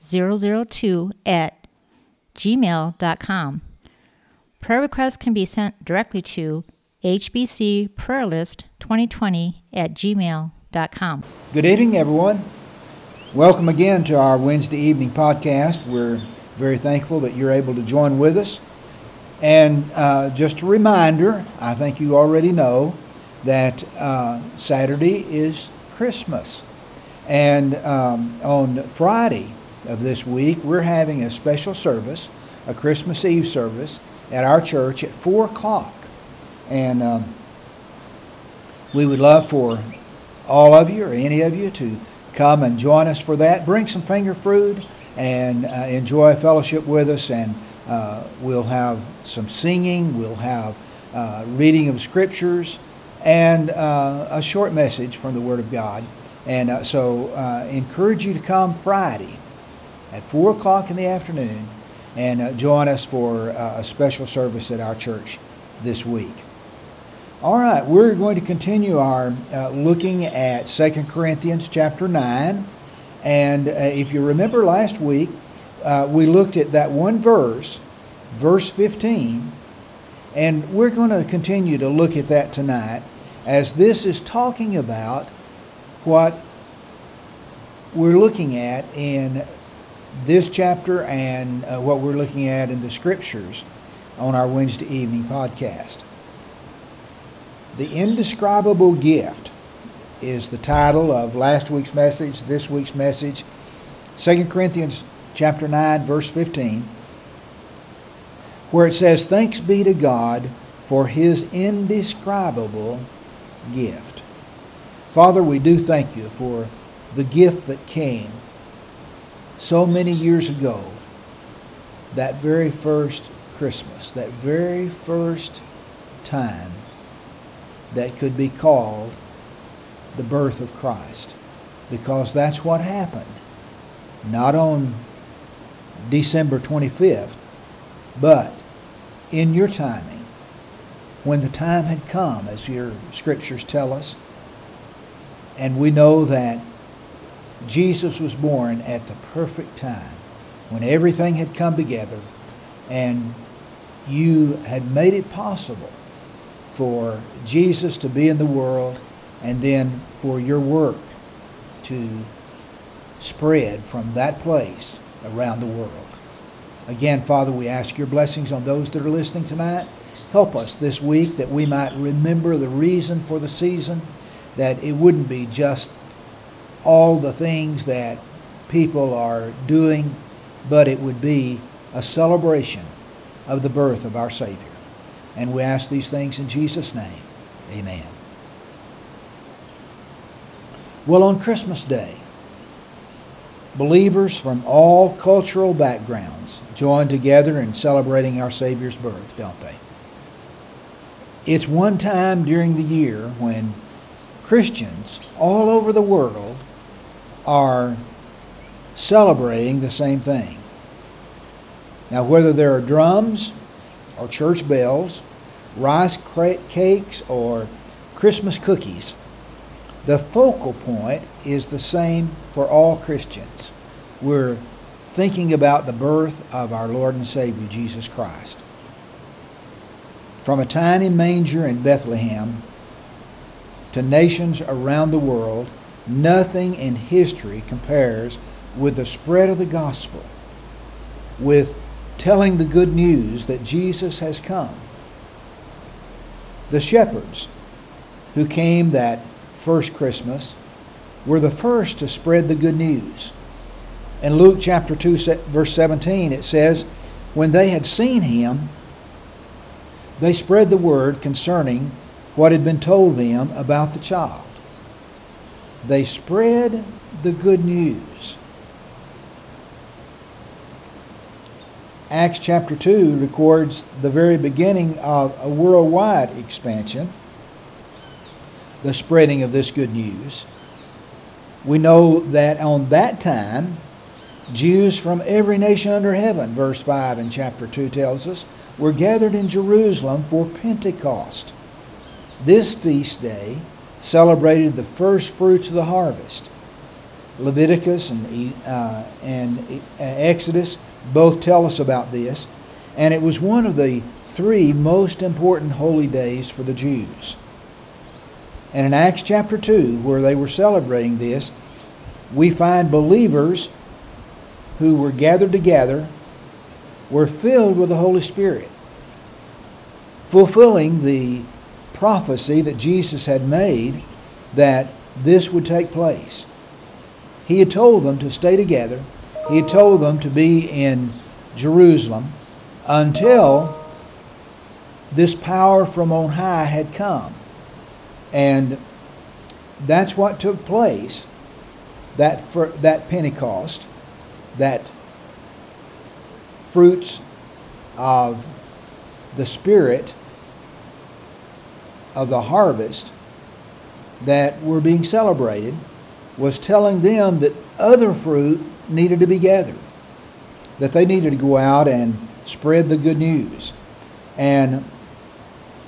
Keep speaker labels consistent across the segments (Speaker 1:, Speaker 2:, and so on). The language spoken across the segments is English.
Speaker 1: steverwood002 at gmail.com. Prayer requests can be sent directly to hbcprayerlist2020 at gmail.com.
Speaker 2: Good evening, everyone. Welcome again to our Wednesday evening podcast. We're very thankful that you're able to join with us. And uh, just a reminder I think you already know that uh, Saturday is Christmas. And um, on Friday of this week, we're having a special service, a Christmas Eve service, at our church at 4 o'clock. And um, we would love for all of you or any of you to come and join us for that. Bring some finger food and uh, enjoy fellowship with us. And uh, we'll have some singing, we'll have uh, reading of scriptures, and uh, a short message from the Word of God. And uh, so, uh, encourage you to come Friday at 4 o'clock in the afternoon and join us for a special service at our church this week. All right, we're going to continue our uh, looking at 2 Corinthians chapter 9. And uh, if you remember last week, uh, we looked at that one verse, verse 15, and we're going to continue to look at that tonight as this is talking about what we're looking at in this chapter and uh, what we're looking at in the scriptures on our Wednesday evening podcast. The Indescribable Gift is the title of last week's message, this week's message. 2 Corinthians chapter 9 verse 15 where it says thanks be to God for his indescribable gift. Father, we do thank you for the gift that came so many years ago. That very first Christmas, that very first time that could be called the birth of Christ. Because that's what happened. Not on December 25th, but in your timing, when the time had come, as your scriptures tell us, and we know that Jesus was born at the perfect time, when everything had come together, and you had made it possible for Jesus to be in the world and then for your work to spread from that place around the world. Again, Father, we ask your blessings on those that are listening tonight. Help us this week that we might remember the reason for the season, that it wouldn't be just all the things that people are doing, but it would be a celebration of the birth of our Savior. And we ask these things in Jesus' name. Amen. Well, on Christmas Day, believers from all cultural backgrounds join together in celebrating our Savior's birth, don't they? It's one time during the year when Christians all over the world are celebrating the same thing. Now, whether there are drums or church bells, rice cakes, or Christmas cookies. The focal point is the same for all Christians. We're thinking about the birth of our Lord and Savior, Jesus Christ. From a tiny manger in Bethlehem to nations around the world, nothing in history compares with the spread of the gospel, with telling the good news that Jesus has come. The shepherds who came that first Christmas were the first to spread the good news. In Luke chapter 2, verse 17, it says, When they had seen him, they spread the word concerning what had been told them about the child. They spread the good news. Acts chapter 2 records the very beginning of a worldwide expansion, the spreading of this good news. We know that on that time, Jews from every nation under heaven, verse 5 in chapter 2 tells us, were gathered in Jerusalem for Pentecost. This feast day celebrated the first fruits of the harvest. Leviticus and, uh, and uh, Exodus both tell us about this, and it was one of the three most important holy days for the Jews. And in Acts chapter 2, where they were celebrating this, we find believers who were gathered together were filled with the Holy Spirit, fulfilling the prophecy that Jesus had made that this would take place. He had told them to stay together. He had told them to be in Jerusalem until this power from on high had come. And that's what took place that for that Pentecost, that fruits of the Spirit of the harvest that were being celebrated was telling them that other fruit needed to be gathered, that they needed to go out and spread the good news. And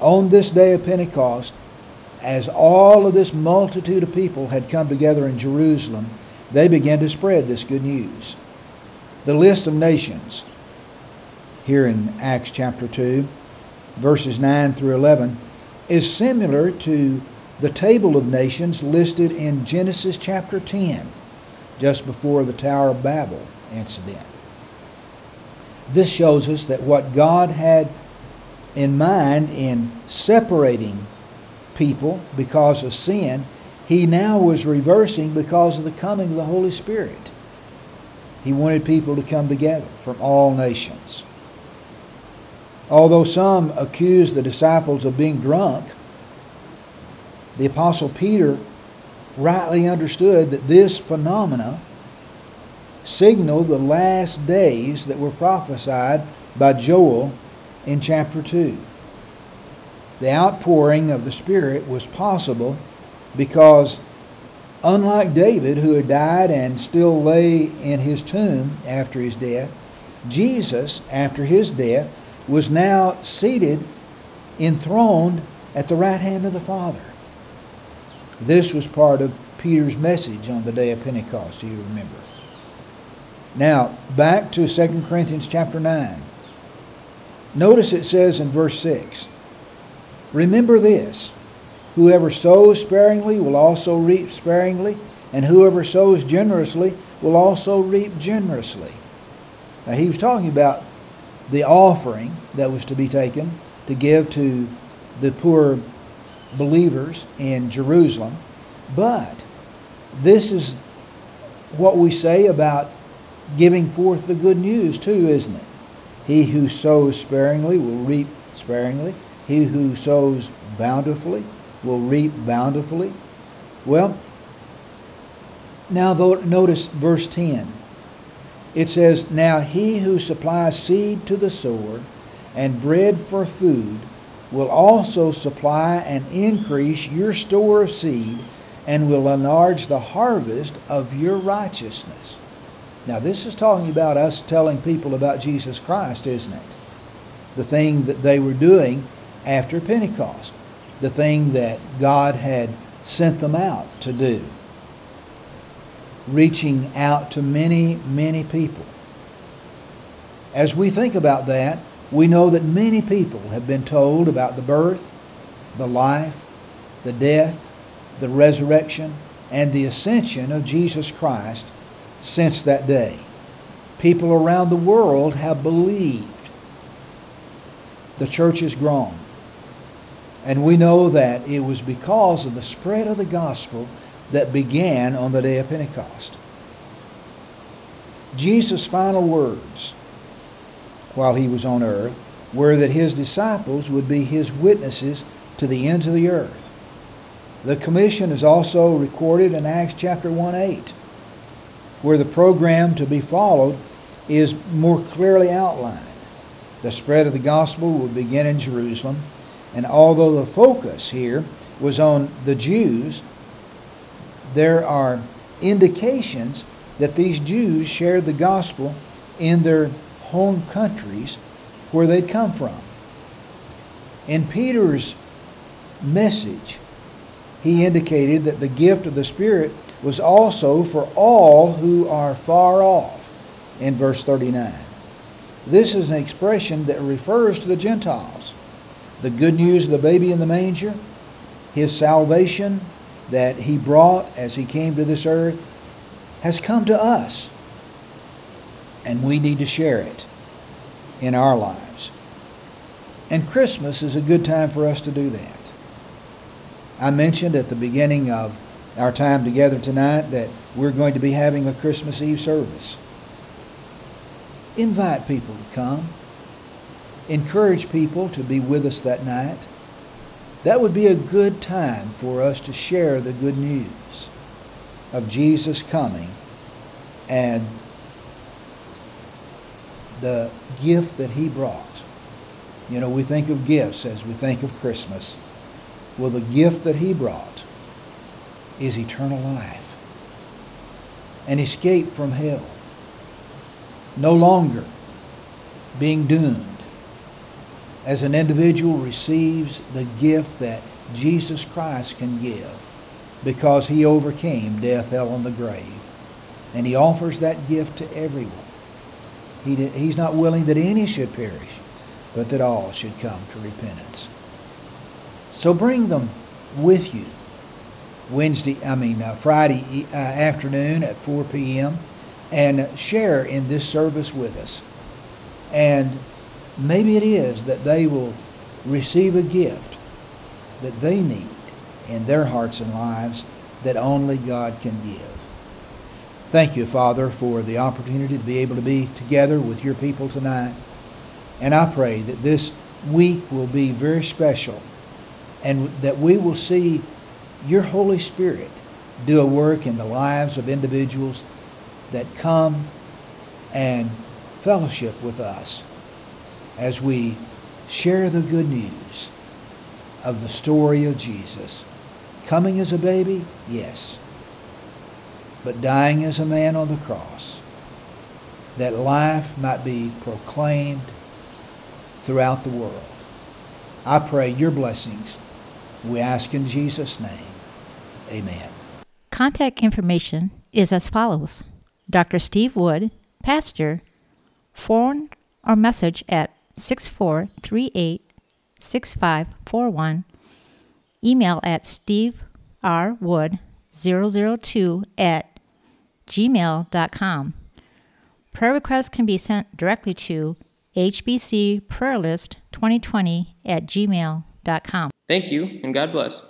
Speaker 2: on this day of Pentecost, as all of this multitude of people had come together in Jerusalem, they began to spread this good news. The list of nations here in Acts chapter 2, verses 9 through 11, is similar to the table of nations listed in Genesis chapter 10, just before the Tower of Babel incident. This shows us that what God had in mind in separating people because of sin, he now was reversing because of the coming of the Holy Spirit. He wanted people to come together from all nations. Although some accused the disciples of being drunk, the Apostle Peter rightly understood that this phenomena signaled the last days that were prophesied by Joel in chapter 2. The outpouring of the Spirit was possible because, unlike David, who had died and still lay in his tomb after his death, Jesus, after his death, was now seated, enthroned at the right hand of the Father. This was part of Peter's message on the day of Pentecost, you remember? Now, back to 2 Corinthians chapter 9. Notice it says in verse 6 Remember this whoever sows sparingly will also reap sparingly, and whoever sows generously will also reap generously. Now, he was talking about the offering that was to be taken to give to the poor believers in Jerusalem. But this is what we say about giving forth the good news, too, isn't it? He who sows sparingly will reap sparingly. He who sows bountifully will reap bountifully. Well, now notice verse 10. It says, Now he who supplies seed to the sower and bread for food will also supply and increase your store of seed and will enlarge the harvest of your righteousness. Now, this is talking about us telling people about Jesus Christ, isn't it? The thing that they were doing after Pentecost, the thing that God had sent them out to do, reaching out to many, many people. As we think about that, we know that many people have been told about the birth, the life, the death, the resurrection, and the ascension of Jesus Christ since that day. People around the world have believed. The church has grown. And we know that it was because of the spread of the gospel that began on the day of Pentecost. Jesus' final words while he was on earth were that his disciples would be his witnesses to the ends of the earth. The commission is also recorded in Acts chapter 1 8, where the program to be followed is more clearly outlined. the spread of the gospel would begin in Jerusalem. And although the focus here was on the Jews, there are indications that these Jews shared the gospel in their home countries where they'd come from. In Peter's message, he indicated that the gift of the Spirit was also for all who are far off in verse 39. This is an expression that refers to the Gentiles. The good news of the baby in the manger, his salvation that he brought as he came to this earth, has come to us. And we need to share it in our lives. And Christmas is a good time for us to do that. I mentioned at the beginning of our time together tonight that we're going to be having a Christmas Eve service. Invite people to come. Encourage people to be with us that night. That would be a good time for us to share the good news of Jesus coming and the gift that he brought. You know, we think of gifts as we think of Christmas. Well, the gift that he brought is eternal life an escape from hell. No longer being doomed as an individual receives the gift that Jesus Christ can give because he overcame death, hell, and the grave. And he offers that gift to everyone. He, he's not willing that any should perish, but that all should come to repentance. So bring them with you Wednesday, I mean uh, Friday uh, afternoon at 4 p.m. and share in this service with us. And maybe it is that they will receive a gift that they need in their hearts and lives that only God can give. Thank you, Father, for the opportunity to be able to be together with your people tonight. And I pray that this week will be very special and that we will see your Holy Spirit do a work in the lives of individuals that come and fellowship with us as we share the good news of the story of Jesus. Coming as a baby, yes, but dying as a man on the cross, that life might be proclaimed throughout the world. I pray your blessings. We ask in Jesus' name. Amen.
Speaker 1: Contact information is as follows Dr. Steve Wood, Pastor, phone or message at 6438 6541, email at steverwood002 at gmail.com. Prayer requests can be sent directly to HBC Prayer List 2020 at gmail.com.
Speaker 3: Thank you, and God bless.